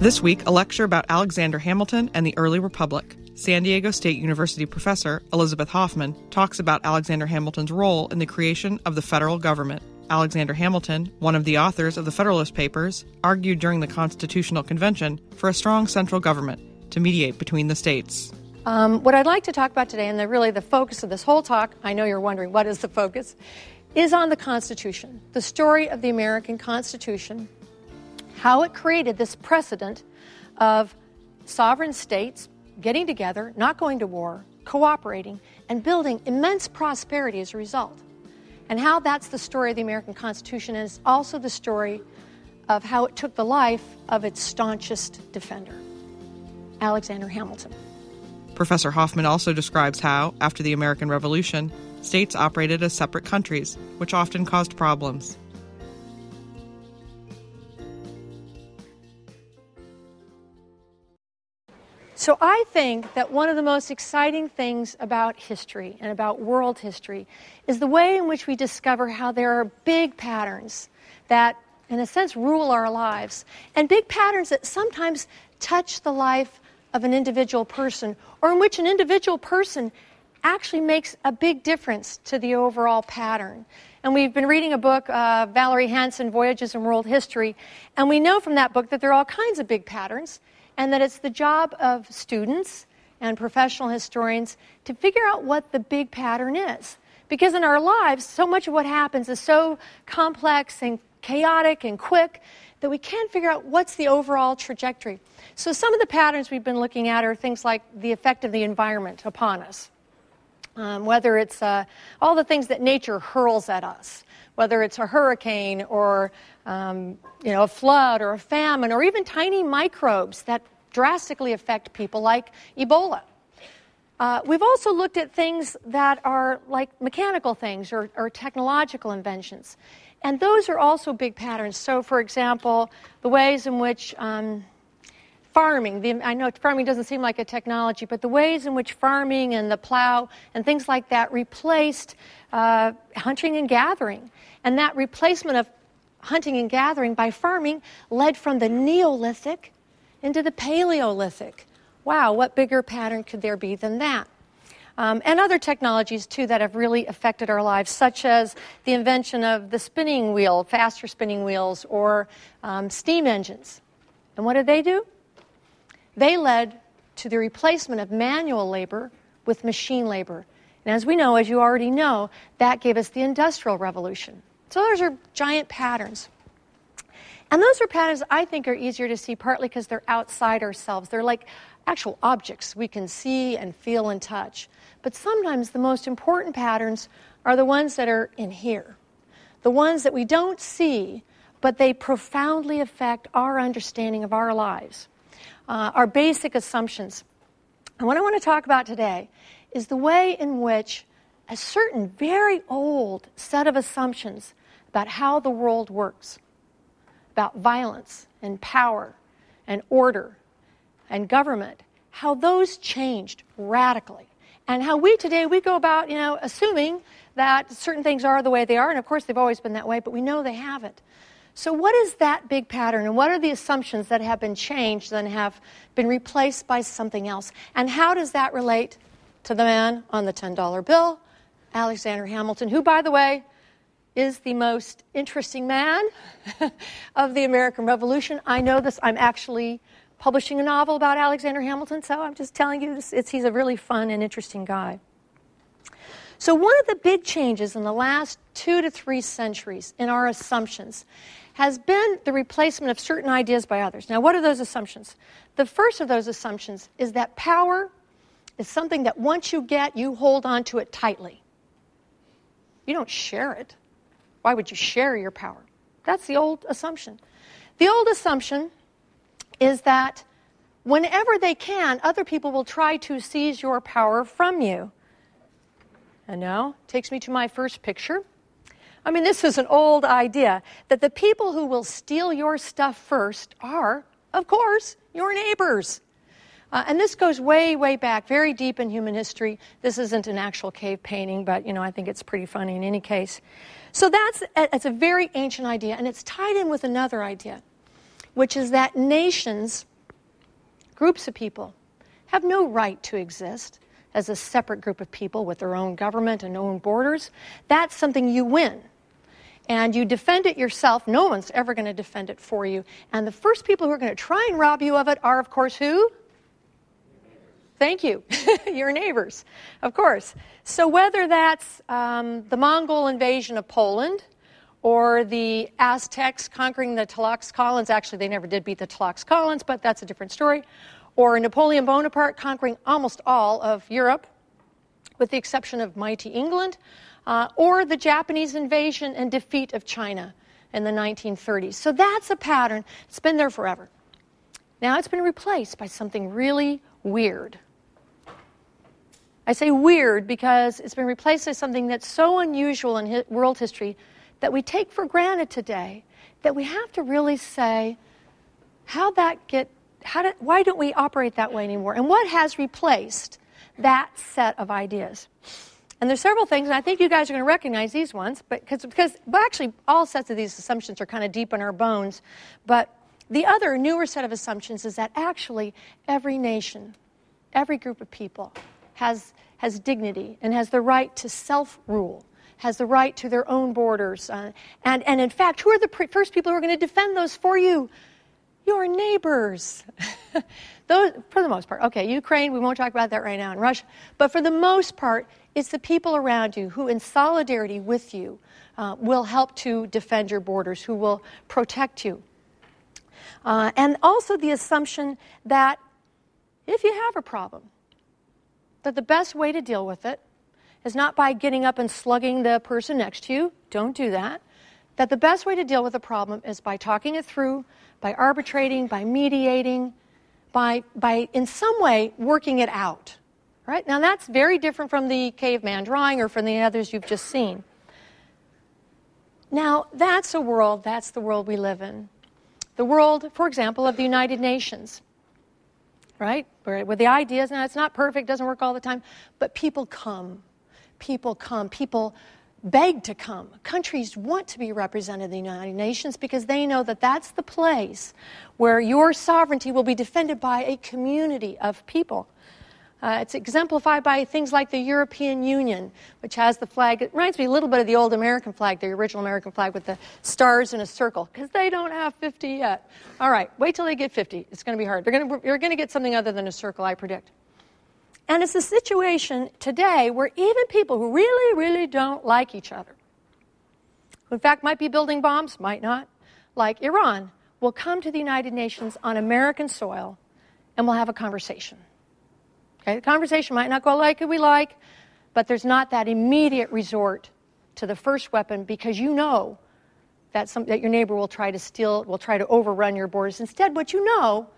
This week, a lecture about Alexander Hamilton and the early republic. San Diego State University professor Elizabeth Hoffman talks about Alexander Hamilton's role in the creation of the federal government. Alexander Hamilton, one of the authors of the Federalist Papers, argued during the Constitutional Convention for a strong central government to mediate between the states. Um, what I'd like to talk about today, and the, really the focus of this whole talk, I know you're wondering what is the focus, is on the Constitution, the story of the American Constitution, how it created this precedent of sovereign states getting together, not going to war, cooperating, and building immense prosperity as a result. And how that's the story of the American Constitution and is also the story of how it took the life of its staunchest defender, Alexander Hamilton. Professor Hoffman also describes how, after the American Revolution, states operated as separate countries, which often caused problems. So I think that one of the most exciting things about history and about world history is the way in which we discover how there are big patterns that, in a sense, rule our lives, and big patterns that sometimes touch the life of an individual person, or in which an individual person actually makes a big difference to the overall pattern. And we've been reading a book, uh, Valerie Hansen, Voyages in World History, and we know from that book that there are all kinds of big patterns and that it's the job of students and professional historians to figure out what the big pattern is. Because in our lives, so much of what happens is so complex and chaotic and quick that we can't figure out what's the overall trajectory. So, some of the patterns we've been looking at are things like the effect of the environment upon us, um, whether it's uh, all the things that nature hurls at us, whether it's a hurricane or um, you know, a flood or a famine or even tiny microbes that drastically affect people like Ebola. Uh, we've also looked at things that are like mechanical things or, or technological inventions. And those are also big patterns. So, for example, the ways in which um, farming, the, I know farming doesn't seem like a technology, but the ways in which farming and the plow and things like that replaced uh, hunting and gathering. And that replacement of hunting and gathering by farming led from the Neolithic into the Paleolithic. Wow, what bigger pattern could there be than that? Um, and other technologies, too, that have really affected our lives, such as the invention of the spinning wheel, faster spinning wheels, or um, steam engines. And what did they do? They led to the replacement of manual labor with machine labor. And as we know, as you already know, that gave us the Industrial Revolution. So those are giant patterns. And those are patterns I think are easier to see partly because they're outside ourselves. They're like actual objects we can see and feel and touch. But sometimes the most important patterns are the ones that are in here, the ones that we don't see, but they profoundly affect our understanding of our lives, uh, our basic assumptions. And what I want to talk about today is the way in which a certain very old set of assumptions about how the world works, about violence and power and order and government, how those changed radically. And how we today, we go about, you know, assuming that certain things are the way they are, and of course they've always been that way, but we know they haven't. So, what is that big pattern, and what are the assumptions that have been changed and have been replaced by something else? And how does that relate to the man on the $10 bill, Alexander Hamilton, who, by the way, is the most interesting man of the American Revolution. I know this. I'm actually publishing a novel about Alexander Hamilton, so I'm just telling you this, he's a really fun and interesting guy. So, one of the big changes in the last two to three centuries in our assumptions has been the replacement of certain ideas by others. Now, what are those assumptions? The first of those assumptions is that power is something that once you get, you hold on to it tightly. You don't share it. Why would you share your power? That's the old assumption. The old assumption is that whenever they can, other people will try to seize your power from you. And now, takes me to my first picture. I mean, this is an old idea that the people who will steal your stuff first are, of course, your neighbors. Uh, and this goes way, way back, very deep in human history. This isn't an actual cave painting, but you know, I think it's pretty funny in any case. So that's it's a very ancient idea, and it's tied in with another idea, which is that nations, groups of people, have no right to exist as a separate group of people with their own government and own borders. That's something you win. And you defend it yourself. No one's ever going to defend it for you. And the first people who are going to try and rob you of it are, of course, who? Thank you. Your neighbors, of course. So, whether that's um, the Mongol invasion of Poland or the Aztecs conquering the Tlaxcalans, actually, they never did beat the Tlaxcalans, but that's a different story, or Napoleon Bonaparte conquering almost all of Europe, with the exception of mighty England, uh, or the Japanese invasion and defeat of China in the 1930s. So, that's a pattern. It's been there forever. Now, it's been replaced by something really weird. I say weird because it's been replaced by something that's so unusual in world history that we take for granted today that we have to really say, how that get, how did, why don't we operate that way anymore? And what has replaced that set of ideas? And there's several things, and I think you guys are going to recognize these ones, but because, because well, actually all sets of these assumptions are kind of deep in our bones. But the other newer set of assumptions is that actually every nation, every group of people has, has dignity and has the right to self rule, has the right to their own borders. Uh, and, and in fact, who are the pre- first people who are going to defend those for you? Your neighbors. those, for the most part. Okay, Ukraine, we won't talk about that right now, in Russia. But for the most part, it's the people around you who, in solidarity with you, uh, will help to defend your borders, who will protect you. Uh, and also the assumption that if you have a problem, that the best way to deal with it is not by getting up and slugging the person next to you. Don't do that. That the best way to deal with a problem is by talking it through, by arbitrating, by mediating, by, by in some way working it out. Right? Now that's very different from the caveman drawing or from the others you've just seen. Now, that's a world, that's the world we live in. The world, for example, of the United Nations right? With the ideas, now it's not perfect, doesn't work all the time, but people come. People come. People beg to come. Countries want to be represented in the United Nations because they know that that's the place where your sovereignty will be defended by a community of people. Uh, it's exemplified by things like the European Union, which has the flag. It reminds me a little bit of the old American flag, the original American flag with the stars in a circle, because they don't have 50 yet. All right, wait till they get 50. It's going to be hard. They're going to, you're going to get something other than a circle, I predict. And it's a situation today where even people who really, really don't like each other, who in fact might be building bombs, might not, like Iran, will come to the United Nations on American soil and we'll have a conversation. Okay, the conversation might not go like we like, but there's not that immediate resort to the first weapon because you know that, some, that your neighbor will try to steal, will try to overrun your borders. Instead, what you know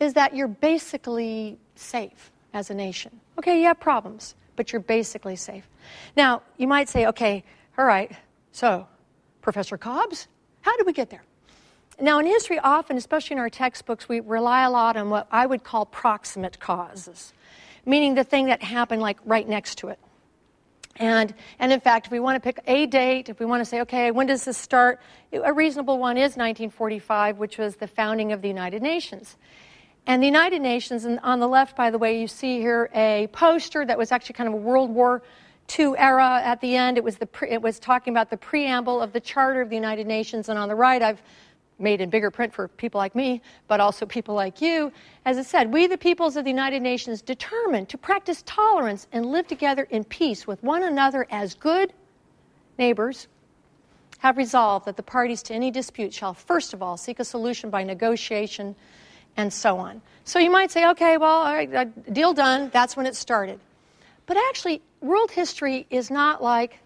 is that you're basically safe as a nation. Okay, you have problems, but you're basically safe. Now, you might say, okay, all right, so, Professor Cobbs, how did we get there? Now, in history, often, especially in our textbooks, we rely a lot on what I would call proximate causes meaning the thing that happened like right next to it. And, and in fact, if we want to pick a date, if we want to say, okay, when does this start? A reasonable one is 1945, which was the founding of the United Nations. And the United Nations, and on the left, by the way, you see here a poster that was actually kind of a World War II era at the end. It was, the pre, it was talking about the preamble of the Charter of the United Nations. And on the right, I've made in bigger print for people like me, but also people like you. As it said, we, the peoples of the United Nations, determined to practice tolerance and live together in peace with one another as good neighbors, have resolved that the parties to any dispute shall first of all seek a solution by negotiation and so on. So you might say, okay, well, all right, uh, deal done, that's when it started. But actually, world history is not like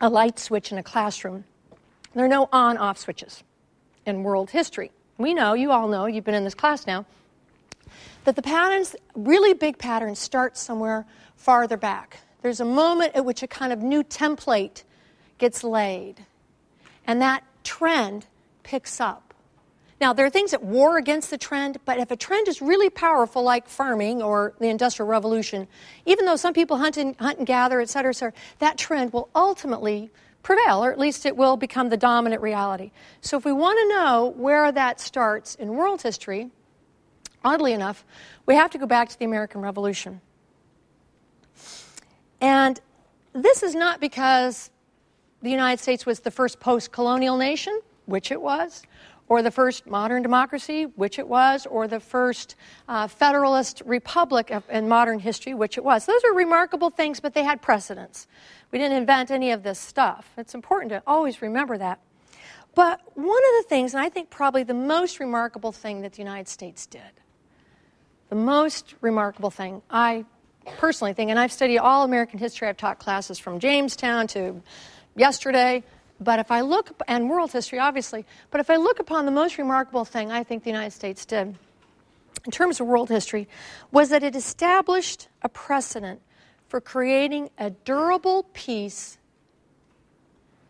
a light switch in a classroom there are no on off switches in world history. We know, you all know, you've been in this class now, that the patterns, really big patterns, start somewhere farther back. There's a moment at which a kind of new template gets laid, and that trend picks up. Now, there are things that war against the trend, but if a trend is really powerful, like farming or the Industrial Revolution, even though some people hunt and, hunt and gather, et cetera, et cetera, that trend will ultimately prevail, or at least it will become the dominant reality. So, if we want to know where that starts in world history, oddly enough, we have to go back to the American Revolution. And this is not because the United States was the first post colonial nation, which it was, or the first modern democracy, which it was, or the first uh, federalist republic in modern history, which it was. Those are remarkable things, but they had precedents. We didn't invent any of this stuff. It's important to always remember that. But one of the things, and I think probably the most remarkable thing that the United States did, the most remarkable thing I personally think, and I've studied all American history, I've taught classes from Jamestown to yesterday, but if I look, and world history obviously, but if I look upon the most remarkable thing I think the United States did in terms of world history was that it established a precedent for creating a durable peace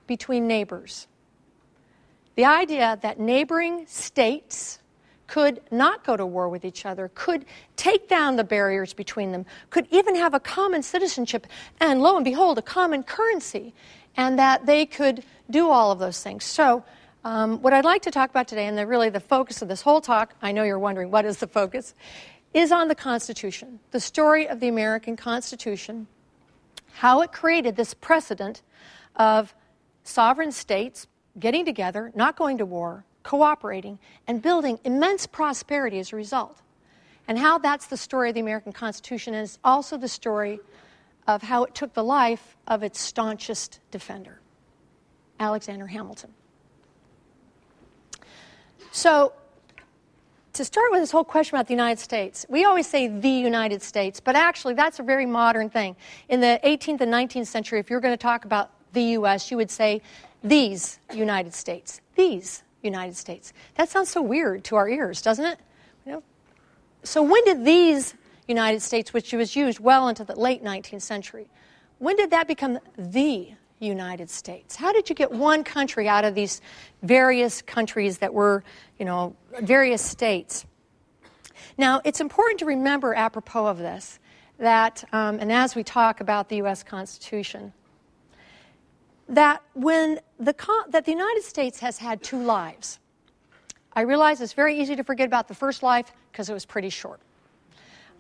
between neighbors. The idea that neighboring states could not go to war with each other, could take down the barriers between them, could even have a common citizenship, and lo and behold, a common currency, and that they could do all of those things. So, um, what I'd like to talk about today, and the, really the focus of this whole talk, I know you're wondering what is the focus, is on the Constitution, the story of the American Constitution, how it created this precedent of sovereign states getting together, not going to war, cooperating, and building immense prosperity as a result. And how that's the story of the American Constitution, and it's also the story of how it took the life of its staunchest defender, Alexander Hamilton. So, to start with this whole question about the United States, we always say the United States, but actually that's a very modern thing. In the 18th and 19th century, if you're going to talk about the U.S., you would say these United States. These United States. That sounds so weird to our ears, doesn't it? You know? So, when did these United States, which was used well into the late 19th century, when did that become the United States? How did you get one country out of these various countries that were, you know, various states? Now, it's important to remember, apropos of this, that, um, and as we talk about the U.S. Constitution, that when the that the United States has had two lives. I realize it's very easy to forget about the first life because it was pretty short.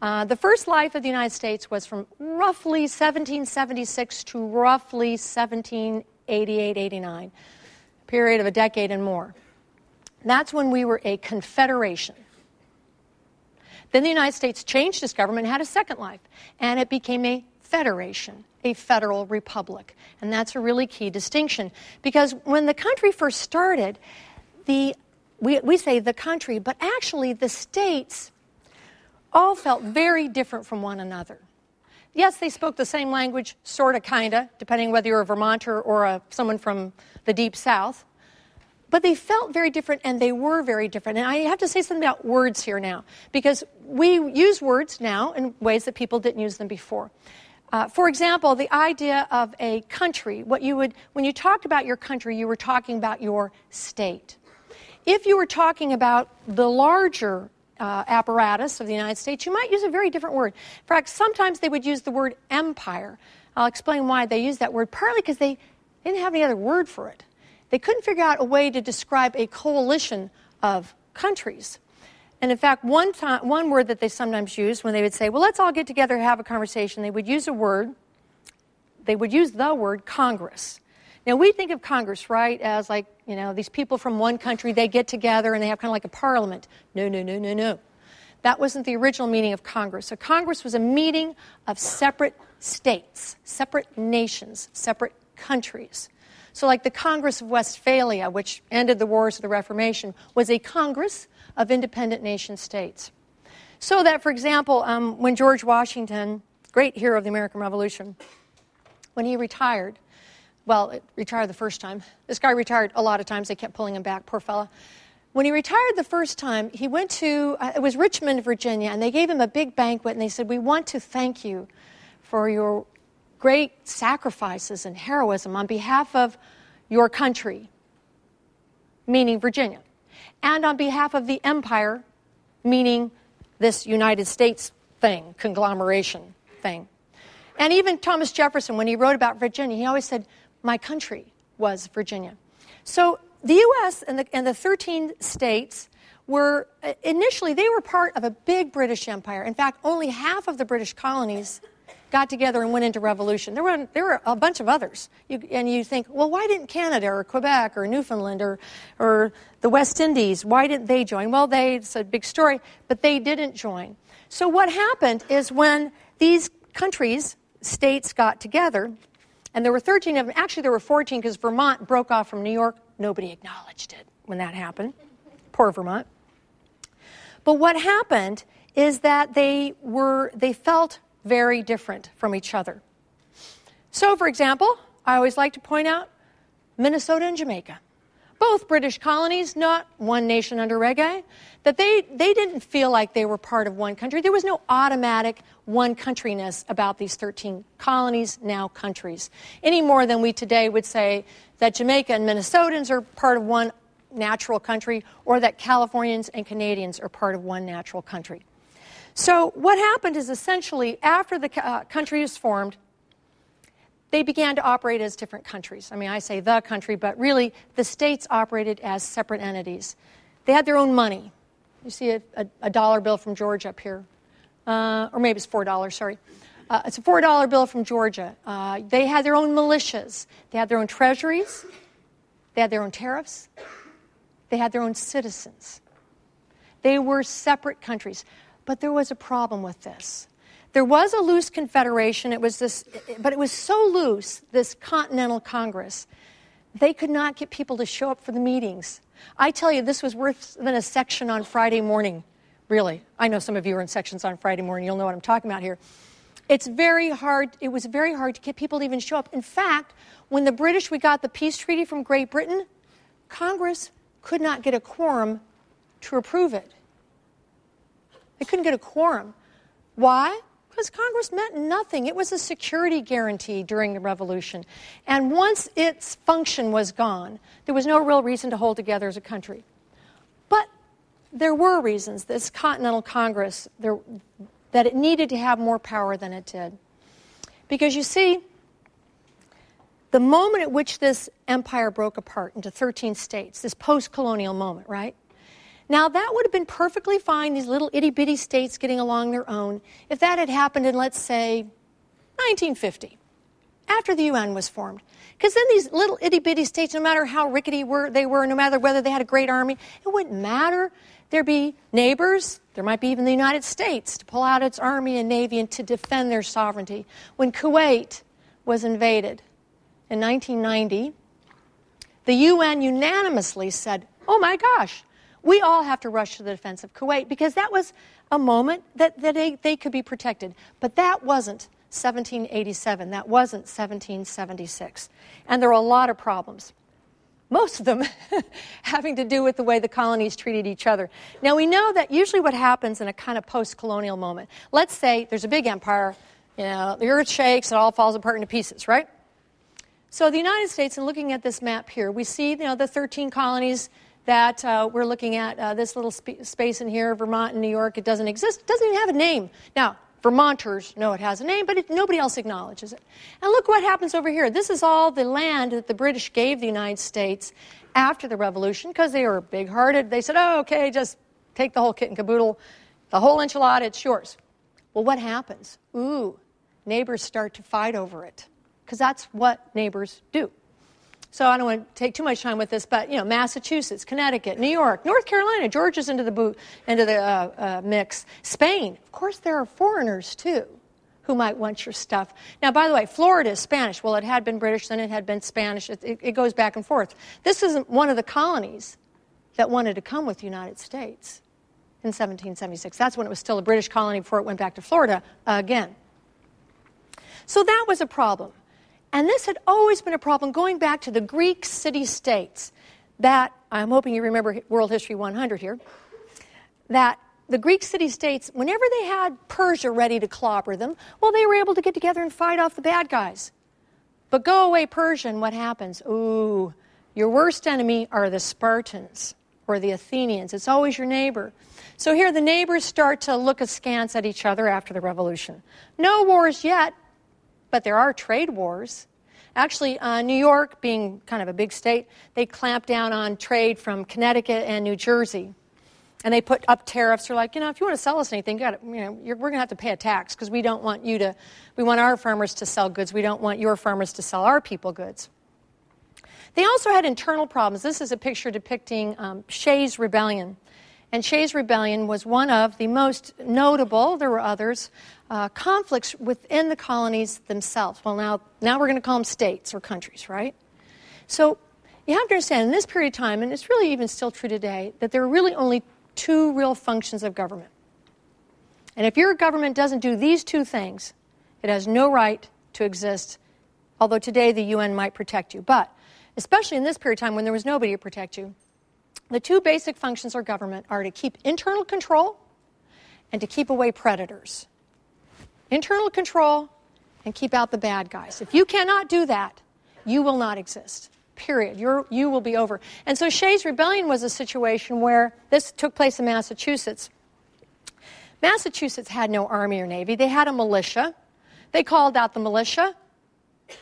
Uh, the first life of the United States was from roughly 1776 to roughly 1788 89, a period of a decade and more. That's when we were a confederation. Then the United States changed its government had a second life, and it became a federation, a federal republic. And that's a really key distinction because when the country first started, the, we, we say the country, but actually the states all felt very different from one another. Yes, they spoke the same language, sort of, kind of, depending whether you're a Vermonter or a, someone from the deep south. But they felt very different and they were very different. And I have to say something about words here now, because we use words now in ways that people didn't use them before. Uh, for example, the idea of a country, what you would, when you talked about your country, you were talking about your state. If you were talking about the larger uh, apparatus of the United States, you might use a very different word. In fact, sometimes they would use the word empire. I'll explain why they use that word, partly because they didn't have any other word for it. They couldn't figure out a way to describe a coalition of countries. And in fact, one, time, one word that they sometimes use when they would say, well, let's all get together and have a conversation, they would use a word, they would use the word Congress. Now, we think of Congress, right, as like, you know, these people from one country, they get together and they have kind of like a parliament. No, no, no, no, no. That wasn't the original meaning of Congress. So, Congress was a meeting of separate states, separate nations, separate countries. So, like the Congress of Westphalia, which ended the Wars of the Reformation, was a Congress of independent nation states. So that, for example, um, when George Washington, great hero of the American Revolution, when he retired, well, retired the first time. This guy retired a lot of times. They kept pulling him back, poor fella. When he retired the first time, he went to, uh, it was Richmond, Virginia, and they gave him a big banquet and they said, We want to thank you for your great sacrifices and heroism on behalf of your country, meaning Virginia and on behalf of the empire, meaning this United States thing, conglomeration thing. And even Thomas Jefferson, when he wrote about Virginia, he always said, My country, was Virginia. So the U.S. and the, and the 13 states were uh, initially they were part of a big British Empire. In fact, only half of the British colonies got together and went into revolution. There were, there were a bunch of others. You, and you think, well, why didn't Canada or Quebec or Newfoundland or, or the West Indies, why didn't they join? Well, they, it's a big story, but they didn't join. So what happened is when these countries, states got together, and there were 13 of them, actually there were 14 because Vermont broke off from New York. Nobody acknowledged it when that happened. Poor Vermont. But what happened is that they were they felt very different from each other. So, for example, I always like to point out Minnesota and Jamaica. Both British colonies, not one nation under reggae, that they, they didn't feel like they were part of one country. There was no automatic one countryness about these 13 colonies, now countries, any more than we today would say that Jamaica and Minnesotans are part of one natural country or that Californians and Canadians are part of one natural country. So, what happened is essentially after the uh, country was formed, they began to operate as different countries. I mean, I say the country, but really the states operated as separate entities. They had their own money. You see a, a, a dollar bill from Georgia up here, uh, or maybe it's $4, sorry. Uh, it's a $4 bill from Georgia. Uh, they had their own militias, they had their own treasuries, they had their own tariffs, they had their own citizens. They were separate countries. But there was a problem with this. There was a loose confederation, it was this, but it was so loose, this Continental Congress, they could not get people to show up for the meetings. I tell you, this was worse than a section on Friday morning, really. I know some of you are in sections on Friday morning, you'll know what I'm talking about here. It's very hard, it was very hard to get people to even show up. In fact, when the British, we got the peace treaty from Great Britain, Congress could not get a quorum to approve it. They couldn't get a quorum. Why? Because Congress meant nothing. It was a security guarantee during the revolution. And once its function was gone, there was no real reason to hold together as a country. But there were reasons, this Continental Congress, there, that it needed to have more power than it did. Because you see, the moment at which this empire broke apart into 13 states, this post colonial moment, right? Now, that would have been perfectly fine, these little itty bitty states getting along their own, if that had happened in, let's say, 1950, after the UN was formed. Because then these little itty bitty states, no matter how rickety were, they were, no matter whether they had a great army, it wouldn't matter. There'd be neighbors, there might be even the United States to pull out its army and navy and to defend their sovereignty. When Kuwait was invaded in 1990, the UN unanimously said, oh my gosh, we all have to rush to the defense of Kuwait because that was a moment that, that they, they could be protected. But that wasn't 1787. That wasn't 1776. And there are a lot of problems. Most of them having to do with the way the colonies treated each other. Now, we know that usually what happens in a kind of post colonial moment, let's say there's a big empire, you know, the earth shakes, it all falls apart into pieces, right? So, the United States, and looking at this map here, we see you know, the 13 colonies that uh, we're looking at uh, this little sp- space in here, Vermont and New York. It doesn't exist. It doesn't even have a name. Now, Vermonters know it has a name, but it, nobody else acknowledges it. And look what happens over here. This is all the land that the British gave the United States after the Revolution because they were big hearted. They said, oh, okay, just take the whole kit and caboodle, the whole enchilada, it's yours. Well, what happens? Ooh, neighbors start to fight over it because that's what neighbors do. So I don't want to take too much time with this, but you know, Massachusetts, Connecticut, New York, North Carolina, Georgia's into the boot, into the uh, uh, mix. Spain, of course, there are foreigners too who might want your stuff. Now, by the way, Florida is Spanish. Well, it had been British, then it had been Spanish. It, it, it goes back and forth. This isn't one of the colonies that wanted to come with the United States in 1776. That's when it was still a British colony before it went back to Florida again. So that was a problem. And this had always been a problem going back to the Greek city states that, I'm hoping you remember World History 100 here, that the Greek city states, whenever they had Persia ready to clobber them, well, they were able to get together and fight off the bad guys. But go away, Persia, and what happens? Ooh, your worst enemy are the Spartans or the Athenians. It's always your neighbor. So here the neighbors start to look askance at each other after the revolution. No wars yet, but there are trade wars. Actually, uh, New York, being kind of a big state, they clamped down on trade from Connecticut and New Jersey. And they put up tariffs. They're like, you know, if you want to sell us anything, you got you know, we're going to have to pay a tax because we don't want you to, we want our farmers to sell goods. We don't want your farmers to sell our people goods. They also had internal problems. This is a picture depicting um, Shays' rebellion. And Shays' rebellion was one of the most notable, there were others, uh, conflicts within the colonies themselves. Well, now, now we're going to call them states or countries, right? So you have to understand, in this period of time, and it's really even still true today, that there are really only two real functions of government. And if your government doesn't do these two things, it has no right to exist, although today the UN might protect you. But especially in this period of time when there was nobody to protect you, the two basic functions of government are to keep internal control and to keep away predators. Internal control and keep out the bad guys. If you cannot do that, you will not exist. Period. You're, you will be over. And so Shays' rebellion was a situation where this took place in Massachusetts. Massachusetts had no army or navy, they had a militia. They called out the militia.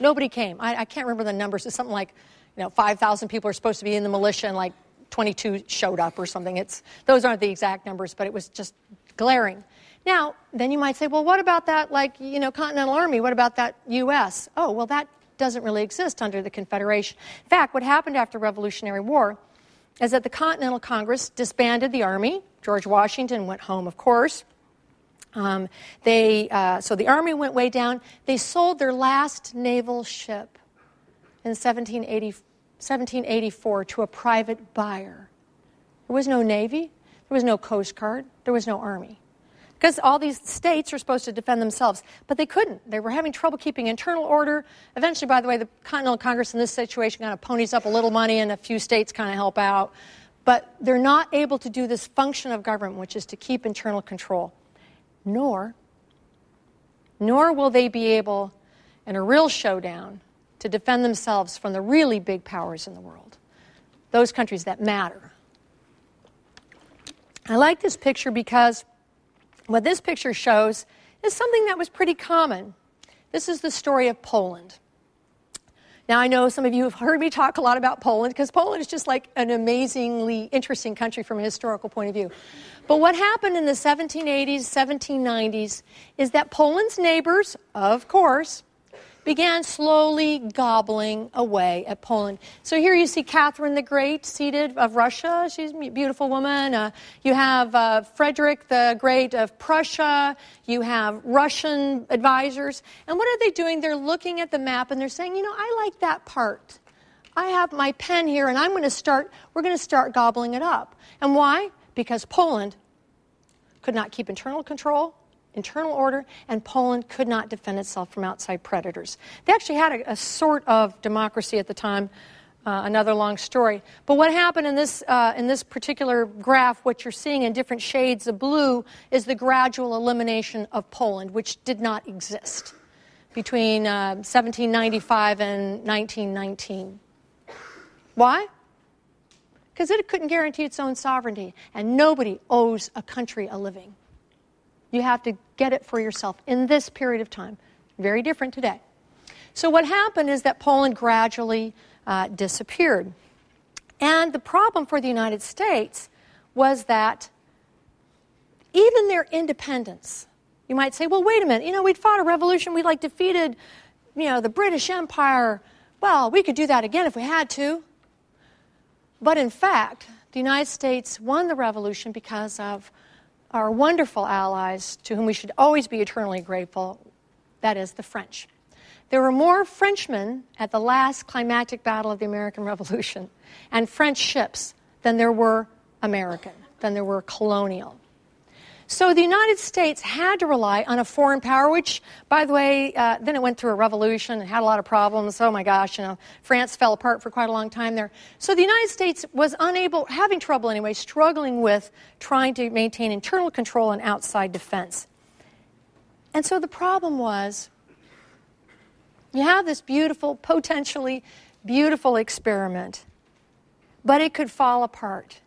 Nobody came. I, I can't remember the numbers. It's something like, you know, 5,000 people are supposed to be in the militia and like 22 showed up or something. It's, those aren't the exact numbers, but it was just glaring. Now, then you might say, well, what about that, like, you know, Continental Army? What about that U.S.? Oh, well, that doesn't really exist under the Confederation. In fact, what happened after Revolutionary War is that the Continental Congress disbanded the Army. George Washington went home, of course. Um, they, uh, so the Army went way down. They sold their last naval ship in 1780, 1784 to a private buyer. There was no Navy, there was no Coast Guard, there was no Army because all these states are supposed to defend themselves, but they couldn't. They were having trouble keeping internal order. Eventually, by the way, the Continental Congress in this situation kind of ponies up a little money, and a few states kind of help out. But they're not able to do this function of government, which is to keep internal control. Nor, nor will they be able, in a real showdown, to defend themselves from the really big powers in the world, those countries that matter. I like this picture because what this picture shows is something that was pretty common. This is the story of Poland. Now, I know some of you have heard me talk a lot about Poland because Poland is just like an amazingly interesting country from a historical point of view. But what happened in the 1780s, 1790s is that Poland's neighbors, of course, began slowly gobbling away at Poland. So here you see Catherine the Great seated of Russia. She's a beautiful woman. Uh, you have uh, Frederick the Great of Prussia. You have Russian advisors. And what are they doing? They're looking at the map and they're saying, you know, I like that part. I have my pen here and I'm going to start, we're going to start gobbling it up. And why? Because Poland could not keep internal control internal order, and Poland could not defend itself from outside predators. They actually had a, a sort of democracy at the time. Uh, another long story. But what happened in this, uh, in this particular graph, what you're seeing in different shades of blue, is the gradual elimination of Poland, which did not exist between uh, 1795 and 1919. Why? Because it couldn't guarantee its own sovereignty, and nobody owes a country a living. You have to get it for yourself in this period of time. Very different today. So, what happened is that Poland gradually uh, disappeared. And the problem for the United States was that even their independence, you might say, well, wait a minute, you know, we'd fought a revolution, we like defeated, you know, the British Empire. Well, we could do that again if we had to. But in fact, the United States won the revolution because of our wonderful allies to whom we should always be eternally grateful, that is, the French. There were more Frenchmen at the last climactic battle of the American Revolution and French ships than there were American, than there were colonial. So the United States had to rely on a foreign power, which, by the way, uh, then it went through a revolution and had a lot of problems. Oh my gosh, you know, France fell apart for quite a long time there. So the United States was unable, having trouble anyway, struggling with trying to maintain internal control and outside defense. And so the problem was you have this beautiful, potentially beautiful experiment, but it could fall apart.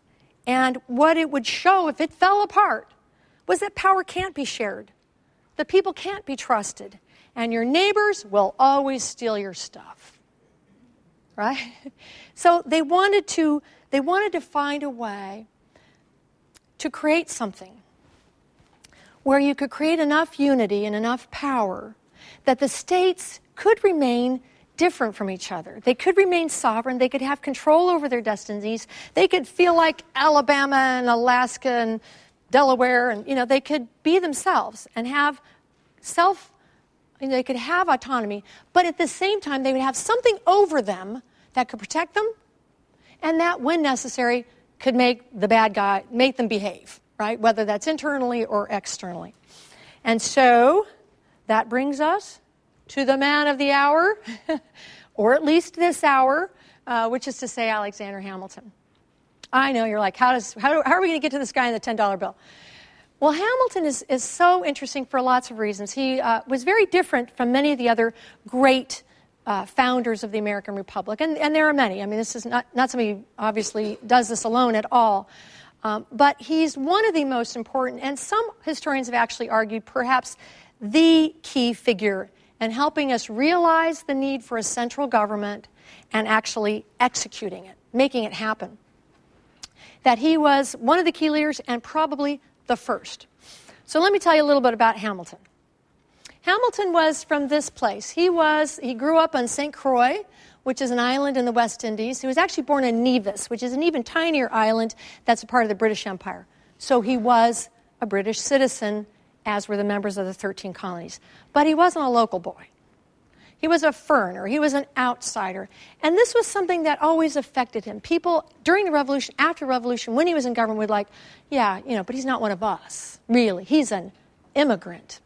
And what it would show if it fell apart was that power can't be shared. The people can't be trusted. And your neighbors will always steal your stuff. right? So they wanted to they wanted to find a way to create something where you could create enough unity and enough power that the states could remain different from each other. They could remain sovereign, they could have control over their destinies, they could feel like Alabama and Alaska and Delaware and you know, they could be themselves and have self you know, they could have autonomy, but at the same time they would have something over them that could protect them and that when necessary could make the bad guy make them behave, right? Whether that's internally or externally. And so that brings us to the man of the hour, or at least this hour, uh, which is to say Alexander Hamilton. I know you're like, how, does, how, do, how are we going to get to this guy in the $10 bill? Well, Hamilton is, is so interesting for lots of reasons. He uh, was very different from many of the other great uh, founders of the American Republic, and, and, there are many. I mean, this is not, not somebody who obviously does this alone at all. Um, but he's one of the most important, and some historians have actually argued perhaps the key figure in helping us realize the need for a central government and actually executing it, making it happen. That he was one of the key leaders and probably the first. So let me tell you a little bit about Hamilton. Hamilton was from this place. He was he grew up on St. Croix, which is an island in the West Indies. He was actually born in Nevis, which is an even tinier island that's a part of the British Empire. So he was a British citizen as were the members of the 13 colonies. But he wasn't a local boy. He was a foreigner. He was an outsider. And this was something that always affected him. People during the revolution, after the revolution, when he was in government, would like, yeah, you know, but he's not one of us, really. He's an immigrant.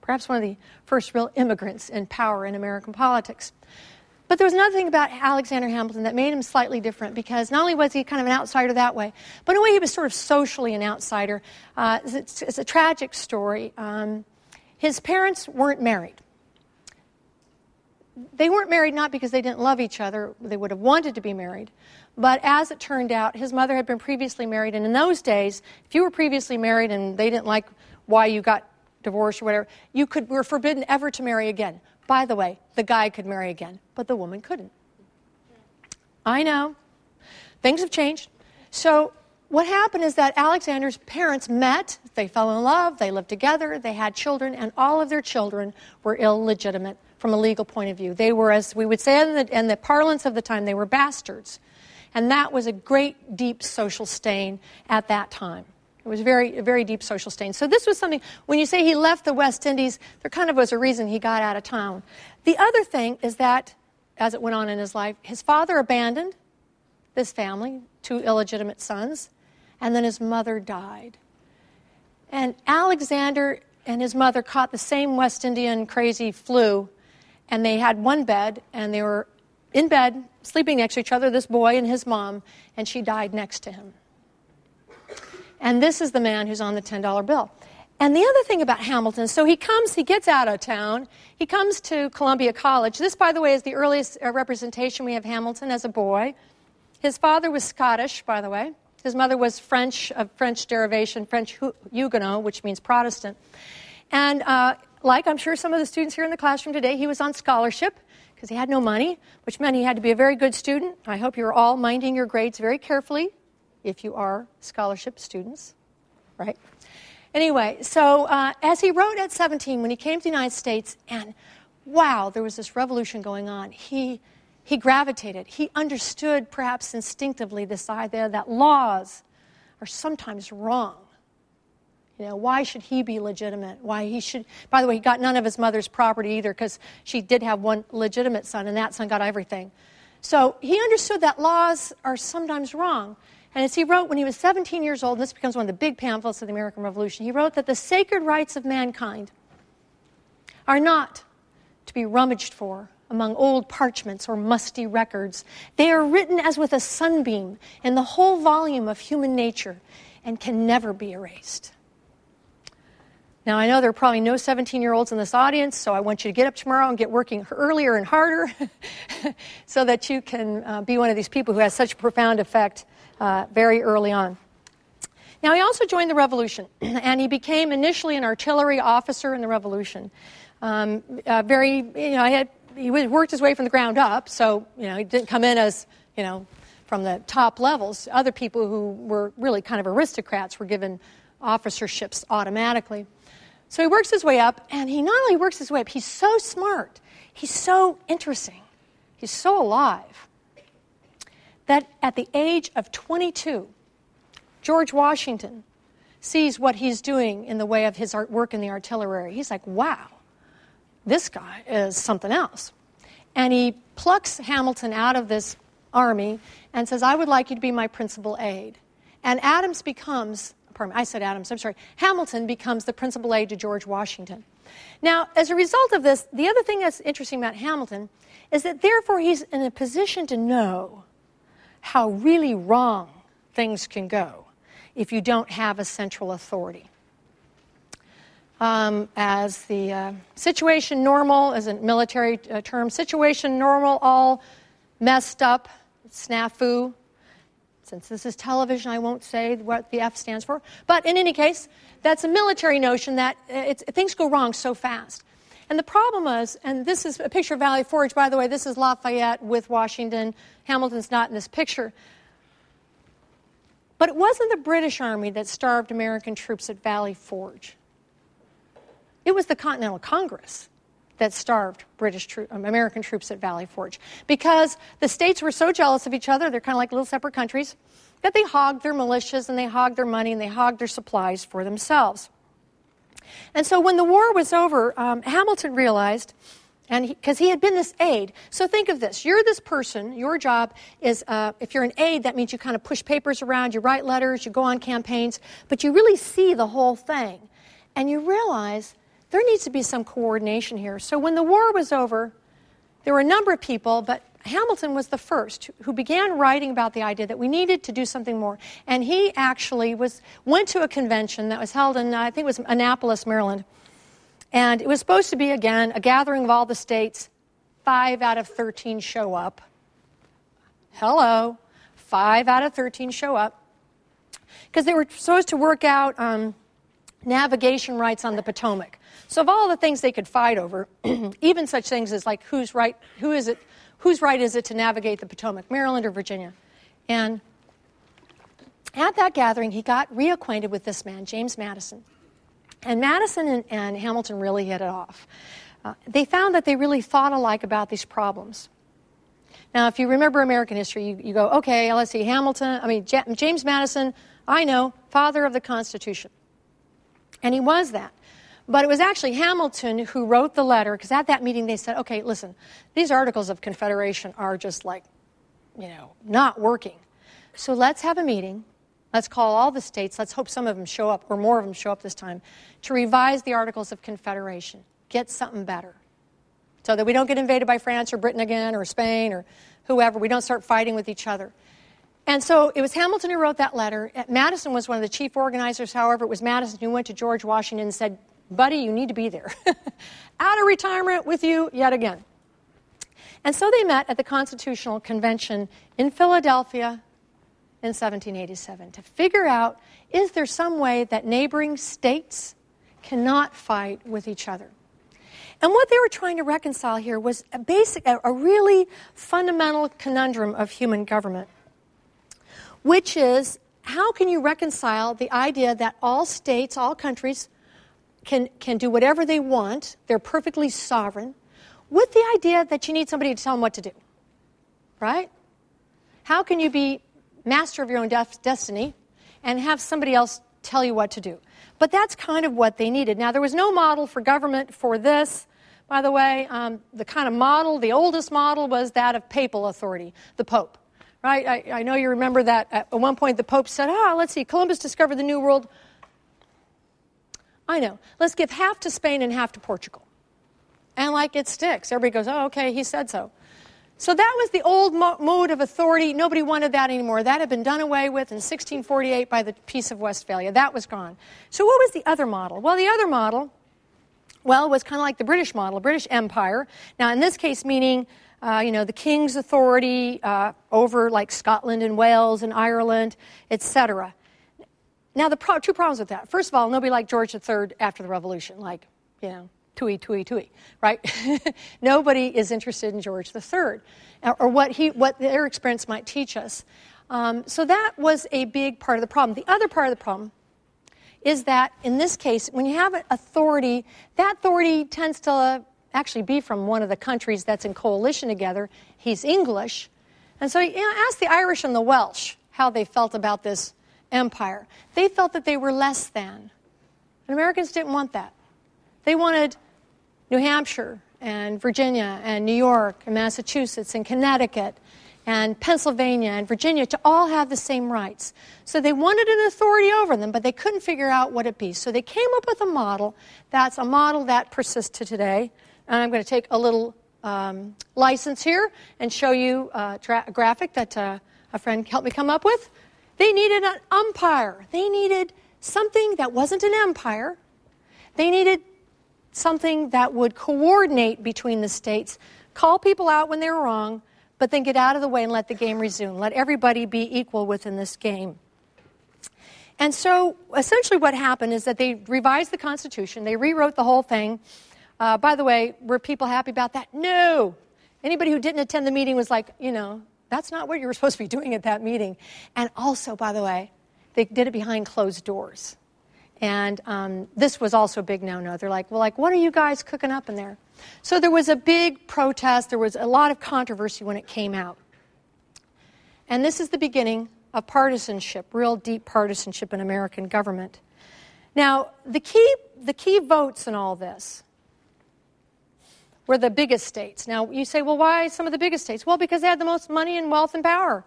Perhaps one of the first real immigrants in power in American politics. But there was another thing about Alexander Hamilton that made him slightly different because not only was he kind of an outsider that way, but in a way he was sort of socially an outsider. Uh, it's, it's, a tragic story. Um, his parents weren't married. They weren't married not because they didn't love each other, they would have wanted to be married. But as it turned out, his mother had been previously married, and in those days, if you were previously married and they didn't like why you got divorced or whatever, you could, were forbidden ever to marry again. By the way, the guy could marry again, but the woman couldn't. I know. Things have changed. So, what happened is that Alexander's parents met, they fell in love, they lived together, they had children, and all of their children were illegitimate from a legal point of view. They were, as we would say in the, in the parlance of the time, they were bastards. And that was a great, deep social stain at that time. It was very, a very deep social stain. So this was something, when you say he left the West Indies, there kind of was a reason he got out of town. The other thing is that, as it went on in his life, his father abandoned this family, two illegitimate sons, and then his mother died. And Alexander and his mother caught the same West Indian crazy flu, and they had one bed, and they were in bed, sleeping next to each other, this boy and his mom, and she died next to him. And this is the man who's on the $10 bill. And the other thing about Hamilton, so he comes, he gets out of town, he comes to Columbia College. This, by the way, is the earliest uh, representation we have Hamilton as a boy. His father was Scottish, by the way. His mother was French, of French derivation, French Huguenot, which means Protestant. And uh, like I'm sure some of the students here in the classroom today, he was on scholarship because he had no money, which meant he had to be a very good student. I hope you're all minding your grades very carefully if you are scholarship students, right? Anyway, so uh, as he wrote at 17, when he came to the United States, and wow, there was this revolution going on, he, he gravitated. He understood, perhaps instinctively, this idea that laws are sometimes wrong. You know, why should he be legitimate? Why he should, by the way, he got none of his mother's property either because she did have one legitimate son, and that son got everything. So he understood that laws are sometimes wrong. And as he wrote when he was 17 years old, and this becomes one of the big pamphlets of the American Revolution, he wrote that the sacred rights of mankind are not to be rummaged for among old parchments or musty records. They are written as with a sunbeam in the whole volume of human nature and can never be erased. Now, I know there are probably no 17 year olds in this audience, so I want you to get up tomorrow and get working earlier and harder so that you can uh, be one of these people who has such a profound effect uh, very early on. Now, he also joined the revolution, and he became initially an artillery officer in the revolution. Um, uh, very, you know, I had he worked his way from the ground up, so you know he didn't come in as you know from the top levels. Other people who were really kind of aristocrats were given officerships automatically. So he works his way up, and he not only works his way up, he's so smart, he's so interesting, he's so alive that at the age of 22, George Washington sees what he's doing in the way of his work in the artillery. He's like, wow, this guy is something else. And he plucks Hamilton out of this army and says, I would like you to be my principal aide. And Adams becomes, pardon I said Adams, I'm sorry, Hamilton becomes the principal aide to George Washington. Now, as a result of this, the other thing that's interesting about Hamilton is that therefore he's in a position to know how really wrong things can go if you don't have a central authority. Um, as the uh, situation normal is a military uh, term, situation normal, all messed up, snafu. Since this is television, I won't say what the F stands for. But in any case, that's a military notion that uh, things go wrong so fast. And the problem was, and this is a picture of Valley Forge, by the way, this is Lafayette with Washington. Hamilton's not in this picture. But it wasn't the British Army that starved American troops at Valley Forge. It was the Continental Congress that starved British tro- um, American troops at Valley Forge because the states were so jealous of each other, they're kind of like little separate countries, that they hogged their militias and they hogged their money and they hogged their supplies for themselves. And so when the war was over, um, Hamilton realized and because he, he, had been this aide. So think of this: you're this person. Your job is, uh, if you're an aide, that means you kind of push papers around, you write letters, you go on campaigns, but you really see the whole thing, and you realize there needs to be some coordination here. So when the war was over, there were a number of people, but Hamilton was the first who began writing about the idea that we needed to do something more. And he actually was went to a convention that was held in, I think it was Annapolis, Maryland and it was supposed to be, again, a gathering of all the states. Five out of 13 show up. Hello. Five out of 13 show up. Because they were supposed to work out um, navigation rights on the Potomac. So, of all the things they could fight over, even such things as like who's right, who is it, whose right is it to navigate the Potomac, Maryland or Virginia? And at that gathering, he got reacquainted with this man, James Madison. And Madison and, and Hamilton really hit it off. Uh, they found that they really thought alike about these problems. Now, if you remember American history, you, you go, okay, let's see, Hamilton, I mean, J- James Madison, I know, father of the Constitution. And he was that. But it was actually Hamilton who wrote the letter, because at that meeting they said, okay, listen, these articles of Confederation are just like, you know, not working. So let's have a meeting Let's call all the states, let's hope some of them show up, or more of them show up this time, to revise the Articles of Confederation. Get something better. So that we don't get invaded by France or Britain again, or Spain, or whoever. We don't start fighting with each other. And so it was Hamilton who wrote that letter. Madison was one of the chief organizers, however, it was Madison who went to George Washington and said, Buddy, you need to be there. Out of retirement with you yet again. And so they met at the Constitutional Convention in Philadelphia in 1787 to figure out is there some way that neighboring states cannot fight with each other? And what they were trying to reconcile here was a basic, a really fundamental conundrum of human government, which is how can you reconcile the idea that all states, all countries, can, can do whatever they want, they're perfectly sovereign, with the idea that you need somebody to tell them what to do? Right? How can you be master of your own def- destiny and have somebody else tell you what to do. But that's kind of what they needed. Now, there was no model for government for this. By the way, um, the kind of model, the oldest model, was that of papal authority, the Pope. Right? I, I know you remember that at one point the Pope said, ah, let's see, Columbus discovered the New World. I know. Let's give half to Spain and half to Portugal. And like it sticks. Everybody goes, oh, okay, he said so. So that was the old mo- mode of authority. Nobody wanted that anymore. That had been done away with in 1648 by the Peace of Westphalia. That was gone. So what was the other model? Well, the other model, well, was kind of like the British model, British Empire. Now, in this case, meaning, uh, you know, the king's authority uh, over like Scotland and Wales and Ireland, etc. Now, the pro- two problems with that. First of all, nobody liked George III after the Revolution. Like, you know, tui, tui, tui, right? Nobody is interested in George III or what, he, what their experience might teach us. Um, so that was a big part of the problem. The other part of the problem is that in this case, when you have an authority, that authority tends to actually be from one of the countries that's in coalition together. He's English. And so you know, ask the Irish and the Welsh how they felt about this empire. They felt that they were less than. And Americans didn't want that. They wanted New Hampshire and Virginia and New York and Massachusetts and Connecticut and Pennsylvania and Virginia to all have the same rights. So they wanted an authority over them, but they couldn't figure out what it be. So they came up with a model that's a model that persists to today. And I'm going to take a little um, license here and show you a, tra- a graphic that uh, a friend helped me come up with. They needed an umpire. They needed something that wasn't an empire. They needed something that would coordinate between the states, call people out when they were wrong, but then get out of the way and let the game resume. Let everybody be equal within this game. And so essentially what happened is that they revised the Constitution, they rewrote the whole thing. Uh, by the way, were people happy about that? No. Anybody who didn't attend the meeting was like, you know, that's not what you were supposed to be doing at that meeting. And also, by the way, they did it behind closed doors. And um, this was also a big no no. They're like, well, like, what are you guys cooking up in there? So there was a big protest. There was a lot of controversy when it came out. And this is the beginning of partisanship, real deep partisanship in American government. Now, the key, the key votes in all this were the biggest states. Now, you say, well, why some of the biggest states? Well, because they had the most money and wealth and power.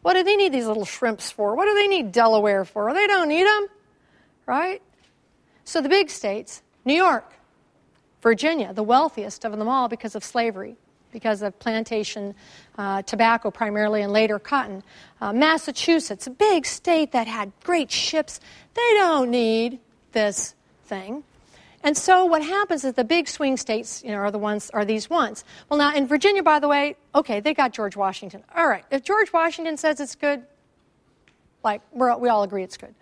What do they need these little shrimps for? What do they need Delaware for? They don't need them, right? So the big states, New York, Virginia, the wealthiest of them all because of slavery, because of plantation uh, tobacco primarily and later cotton. Uh, Massachusetts, a big state that had great ships, they don't need this thing. And so what happens is the big swing states, you know, are the ones are these ones. Well, now in Virginia, by the way, okay, they got George Washington. All right, if George Washington says it's good, like we all agree it's good.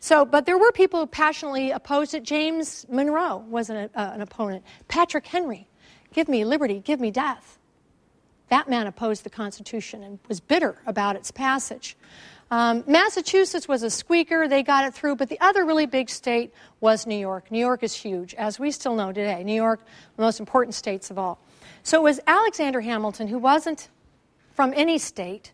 So, but there were people who passionately opposed it. James Monroe was an, uh, an opponent. Patrick Henry, give me liberty, give me death. That man opposed the Constitution and was bitter about its passage. Um, Massachusetts was a squeaker, they got it through, but the other really big state was New York. New York is huge, as we still know today. New York, the most important states of all. So it was Alexander Hamilton, who wasn't from any state,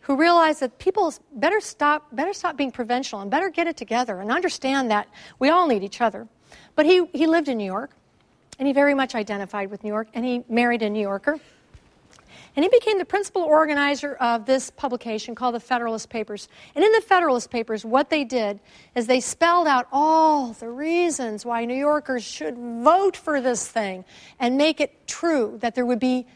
who realized that people better stop, better stop being provincial and better get it together and understand that we all need each other. But he, he lived in New York, and he very much identified with New York, and he married a New Yorker. And he became the principal organizer of this publication called the Federalist Papers. And in the Federalist Papers, what they did is they spelled out all the reasons why New Yorkers should vote for this thing and make it true that there would be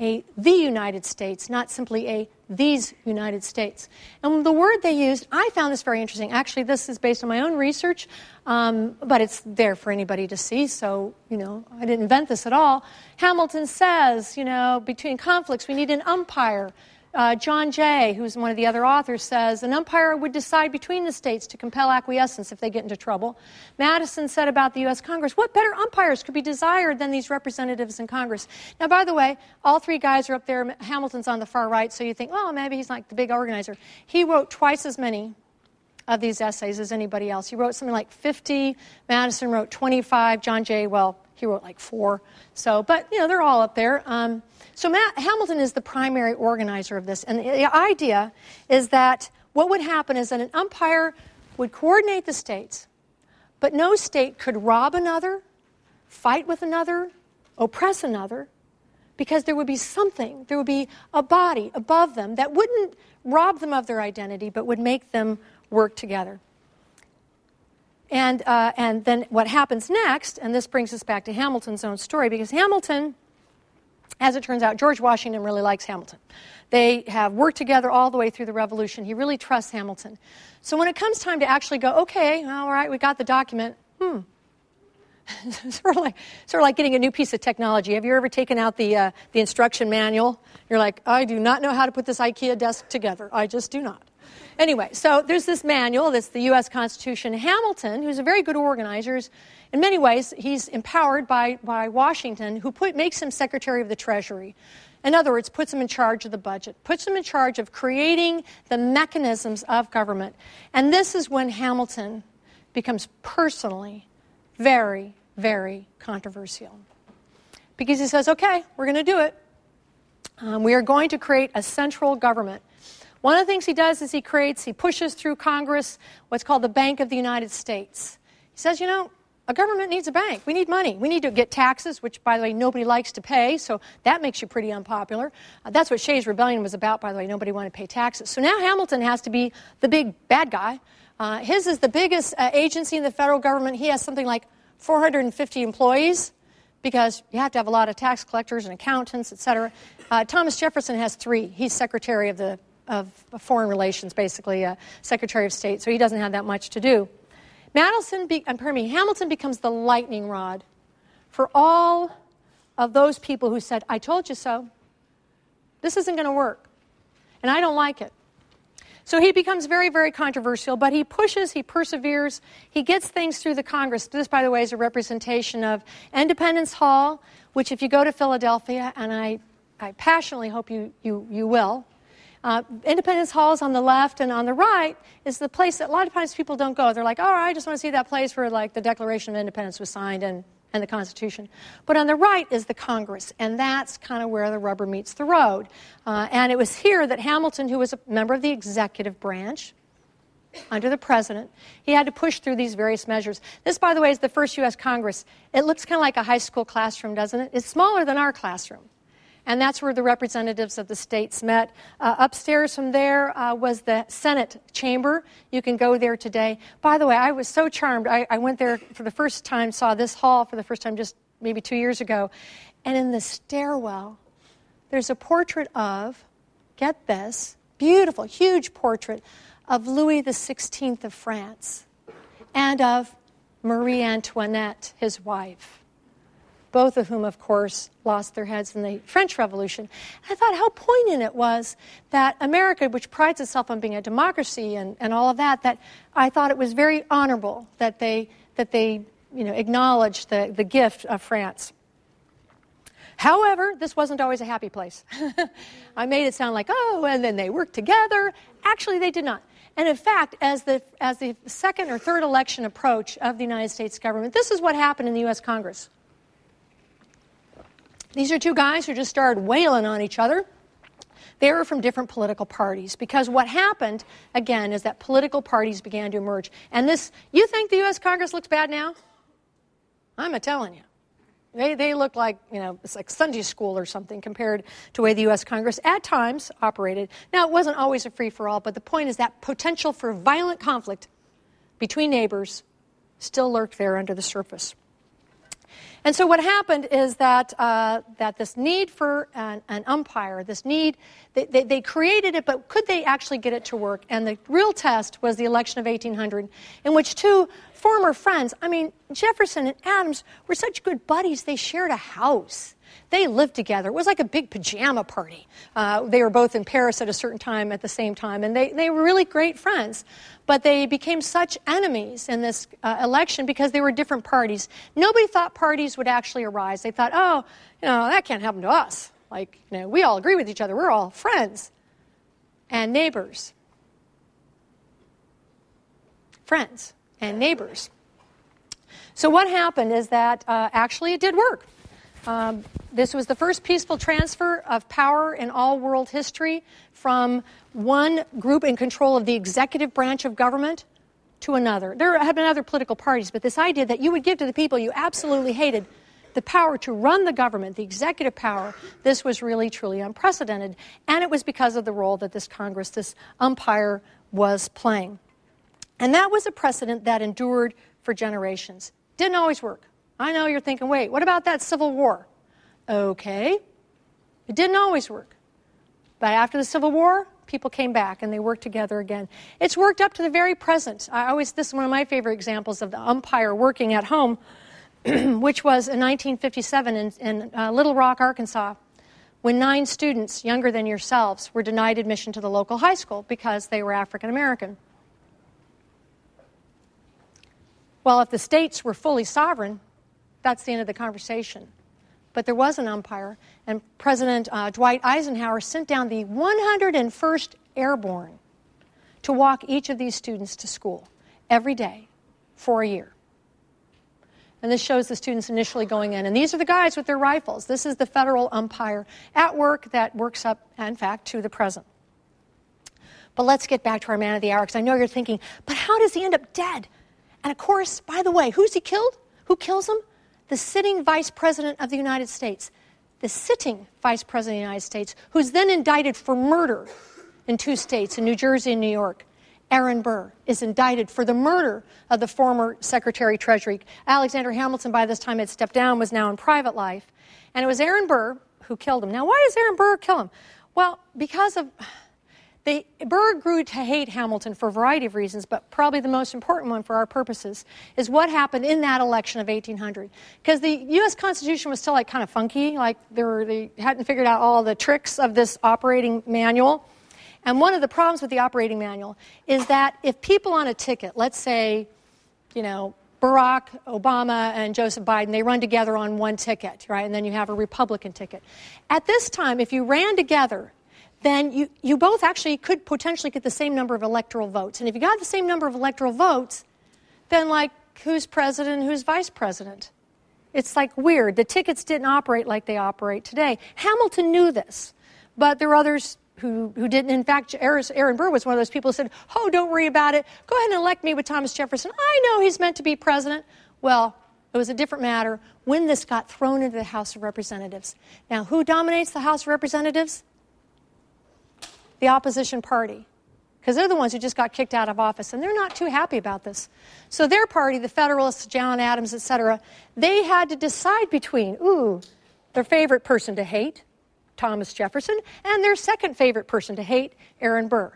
a the United States, not simply a these United States. And the word they used, I found this very interesting. Actually, this is based on my own research, um, but it's there for anybody to see, so, you know, I didn't invent this at all. Hamilton says, you know, between conflicts, we need an umpire. Uh, John Jay, who's one of the other authors, says an umpire would decide between the states to compel acquiescence if they get into trouble. Madison said about the U.S. Congress, what better umpires could be desired than these representatives in Congress? Now, by the way, all three guys are up there. Hamilton's on the far right, so you think, oh, maybe he's like the big organizer. He wrote twice as many of these essays as anybody else. He wrote something like 50. Madison wrote 25. John Jay, well, he wrote like four. So, but, you know, they're all up there. Um, so Matt, Hamilton is the primary organizer of this. And the idea is that what would happen is that an umpire would coordinate the states, but no state could rob another, fight with another, oppress another, because there would be something, there would be a body above them that wouldn't rob them of their identity, but would make them work together. And, uh, and then what happens next, and this brings us back to Hamilton's own story, because Hamilton as it turns out, George Washington really likes Hamilton. They have worked together all the way through the Revolution. He really trusts Hamilton. So when it comes time to actually go, okay, all right, we got the document, hmm, sort, of like, sort of like getting a new piece of technology. Have you ever taken out the, uh, the instruction manual? You're like, I do not know how to put this IKEA desk together. I just do not. Anyway, so there's this manual that's the U.S. Constitution. Hamilton, who's a very good organizer, in many ways, he's empowered by, by Washington, who put, makes him Secretary of the Treasury. In other words, puts him in charge of the budget, puts him in charge of creating the mechanisms of government. And this is when Hamilton becomes personally very, very controversial. Because he says, okay, we're going to do it. Um, we are going to create a central government. One of the things he does is he creates, he pushes through Congress what's called the Bank of the United States. He says, you know, a government needs a bank. We need money. We need to get taxes, which, by the way, nobody likes to pay, so that makes you pretty unpopular. Uh, that's what Shays' Rebellion was about, by the way. Nobody wanted to pay taxes. So now Hamilton has to be the big bad guy. Uh, his is the biggest uh, agency in the federal government. He has something like 450 employees because you have to have a lot of tax collectors and accountants, et cetera. Uh, Thomas Jefferson has three. He's Secretary of, the, of Foreign Relations, basically, uh, Secretary of State, so he doesn't have that much to do. Madison be, pardon me, Hamilton becomes the lightning rod for all of those people who said, I told you so. This isn't going to work. And I don't like it. So he becomes very, very controversial, but he pushes, he perseveres, he gets things through the Congress. This, by the way, is a representation of Independence Hall, which, if you go to Philadelphia, and I, I passionately hope you, you, you will, uh, Independence Hall is on the left, and on the right is the place that a lot of times people don't go. They're like, oh, I just want to see that place where like the Declaration of Independence was signed and, and the Constitution. But on the right is the Congress, and that's kind of where the rubber meets the road. Uh, and it was here that Hamilton, who was a member of the executive branch, under the president. He had to push through these various measures. This, by the way, is the first U.S. Congress. It looks kind of like a high school classroom, doesn't it? It's smaller than our classroom and that's where the representatives of the states met. Uh, upstairs from there uh, was the Senate chamber. You can go there today. By the way, I was so charmed. I, I went there for the first time, saw this hall for the first time just maybe two years ago, and in the stairwell, there's a portrait of, get this, beautiful, huge portrait of Louis XVI of France and of Marie Antoinette, his wife both of whom, of course, lost their heads in the French Revolution. I thought how poignant it was that America, which prides itself on being a democracy and, and all of that, that I thought it was very honorable that they, that they you know, acknowledged the, the gift of France. However, this wasn't always a happy place. I made it sound like, oh, and then they worked together. Actually, they did not. And in fact, as the, as the second or third election approach of the United States government, this is what happened in the U.S. Congress. These are two guys who just started wailing on each other. They were from different political parties because what happened, again, is that political parties began to emerge. And this, you think the U.S. Congress looks bad now? I'm a telling you. They, they look like, you know, it's like Sunday school or something compared to the way the U.S. Congress at times operated. Now, it wasn't always a free for all, but the point is that potential for violent conflict between neighbors still lurked there under the surface. And so what happened is that, uh, that this need for an, an umpire, this need, they, they, they, created it, but could they actually get it to work? And the real test was the election of 1800, in which two former friends, I mean, Jefferson and Adams were such good buddies, they shared a house. They lived together. It was like a big pajama party. Uh, they were both in Paris at a certain time at the same time, and they, they were really great friends. But they became such enemies in this uh, election because they were different parties. Nobody thought parties would actually arise. They thought, oh, you know, that can't happen to us. Like, you know, we all agree with each other. We're all friends and neighbors. Friends and neighbors. So, what happened is that uh, actually it did work. Um, this was the first peaceful transfer of power in all world history from one group in control of the executive branch of government to another. There have been other political parties, but this idea that you would give to the people you absolutely hated the power to run the government, the executive power, this was really, truly unprecedented. And it was because of the role that this Congress, this umpire, was playing. And that was a precedent that endured for generations. Didn't always work. I know you're thinking, wait, what about that Civil War? Okay. It didn't always work. But after the Civil War, people came back and they worked together again. It's worked up to the very present. I always, this is one of my favorite examples of the umpire working at home. which was in 1957 in, in uh, Little Rock, Arkansas, when nine students younger than yourselves were denied admission to the local high school because they were African American. Well, if the states were fully sovereign, that's the end of the conversation. But there was an umpire, and President uh, Dwight Eisenhower sent down the 101st Airborne to walk each of these students to school every day for a year. And this shows the students initially going in. And these are the guys with their rifles. This is the federal umpire at work that works up, in fact, to the present. But let's get back to our man of the hour, because I know you're thinking, but how does he end up dead? And of course, by the way, who's he killed? Who kills him? The sitting vice president of the United States. The sitting vice president of the United States, who's then indicted for murder in two states, in New Jersey and New York. Aaron Burr is indicted for the murder of the former Secretary Treasury. Alexander Hamilton, by this time, had stepped down, was now in private life. And it was Aaron Burr who killed him. Now, why does Aaron Burr kill him? Well, because of Burr grew to hate Hamilton for a variety of reasons, but probably the most important one for our purposes is what happened in that election of 1800. Because the U.S. Constitution was still like kind of funky, like they, were, they hadn't figured out all the tricks of this operating manual. And one of the problems with the operating manual is that if people on a ticket, let's say, you know, Barack Obama and Joseph Biden, they run together on one ticket, right? And then you have a Republican ticket. At this time, if you ran together then you, you both actually could potentially get the same number of electoral votes. And if you got the same number of electoral votes, then, like, who's president, who's vice president? It's like weird. The tickets didn't operate like they operate today. Hamilton knew this, but there were others who, who didn't. In fact, Aaron Burr was one of those people who said, Oh, don't worry about it. Go ahead and elect me with Thomas Jefferson. I know he's meant to be president. Well, it was a different matter when this got thrown into the House of Representatives. Now, who dominates the House of Representatives? The opposition party because they're the ones who just got kicked out of office and they're not too happy about this. So their party the federalists john adams etc they had to decide between ooh their favorite person to hate thomas jefferson and their second favorite person to hate aaron burr.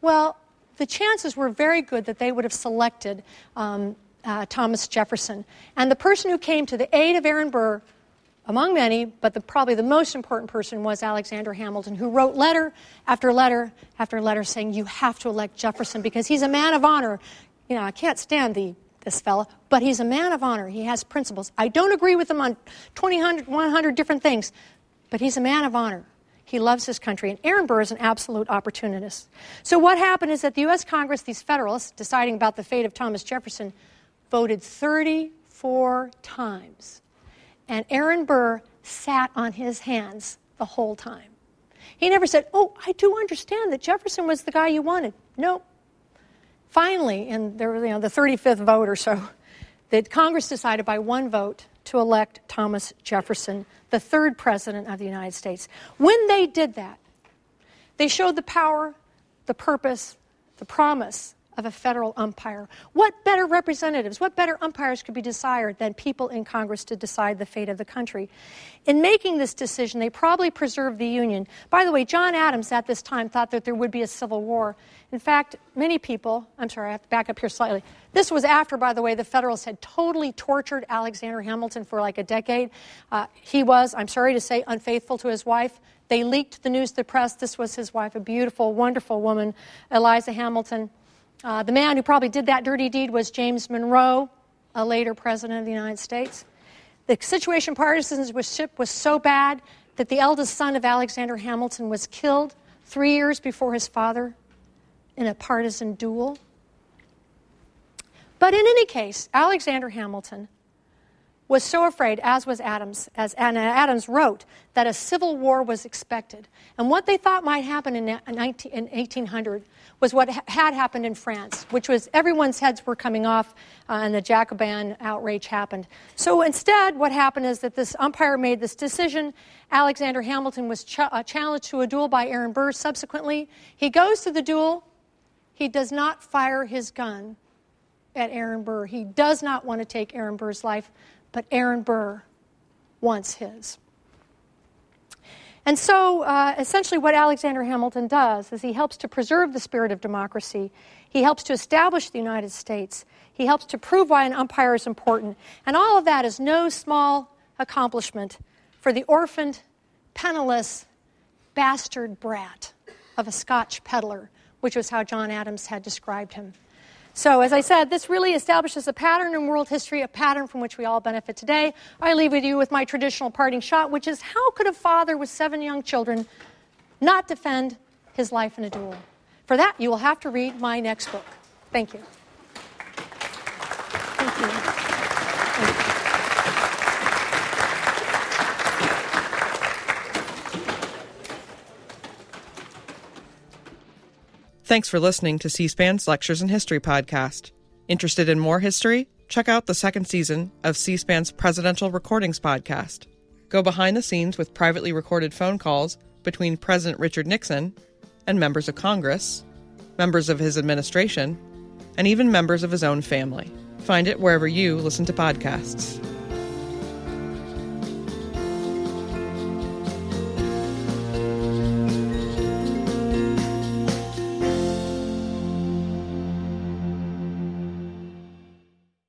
Well the chances were very good that they would have selected um, uh, thomas jefferson. And the person who came to the aid of aaron burr among many, but the, probably the most important person was Alexander Hamilton, who wrote letter after letter after letter saying, You have to elect Jefferson because he's a man of honor. You know, I can't stand the, this fella, but he's a man of honor. He has principles. I don't agree with him on 20, 100 different things, but he's a man of honor. He loves his country. And Aaron Burr is an absolute opportunist. So, what happened is that the U.S. Congress, these Federalists, deciding about the fate of Thomas Jefferson, voted 34 times and Aaron Burr sat on his hands the whole time. He never said, Oh, I do understand that Jefferson was the guy you wanted. No. Finally, in the, you know, the 35th vote or so, that Congress decided by one vote to elect Thomas Jefferson, the third president of the United States. When they did that, they showed the power, the purpose, the promise of a federal umpire. What better representatives, what better umpires could be desired than people in Congress to decide the fate of the country? In making this decision, they probably preserved the Union. By the way, John Adams at this time thought that there would be a civil war. In fact, many people, I'm sorry, I have to back up here slightly. This was after, by the way, the Federalists had totally tortured Alexander Hamilton for like a decade. Uh, he was, I'm sorry to say, unfaithful to his wife. They leaked the news to the press. This was his wife, a beautiful, wonderful woman, Eliza Hamilton. Uh, the man who probably did that dirty deed was James Monroe, a later president of the United States. The situation partisanship was so bad that the eldest son of Alexander Hamilton was killed three years before his father in a partisan duel. But in any case, Alexander Hamilton was so afraid, as was Adams, as Adams wrote, that a civil war was expected. And what they thought might happen in, 19, in 1800 was what had happened in France, which was everyone's heads were coming off uh, and the Jacobin outrage happened. So instead, what happened is that this umpire made this decision. Alexander Hamilton was ch- uh, challenged to a duel by Aaron Burr subsequently. He goes to the duel. He does not fire his gun at Aaron Burr. He does not want to take Aaron Burr's life but Aaron Burr wants his. And so, uh, essentially, what Alexander Hamilton does is he helps to preserve the spirit of democracy. He helps to establish the United States. He helps to prove why an umpire is important. And all of that is no small accomplishment for the orphaned, penniless, bastard brat of a Scotch peddler, which was how John Adams had described him. So, as I said, this really establishes a pattern in world history, a pattern from which we all benefit today. I leave with you with my traditional parting shot, which is how could a father with seven young children not defend his life in a duel? For that, you will have to read my next book. Thank you. Thank you. Thank you. Thanks for listening to C SPAN's Lectures in History podcast. Interested in more history? Check out the second season of C SPAN's Presidential Recordings podcast. Go behind the scenes with privately recorded phone calls between President Richard Nixon and members of Congress, members of his administration, and even members of his own family. Find it wherever you listen to podcasts.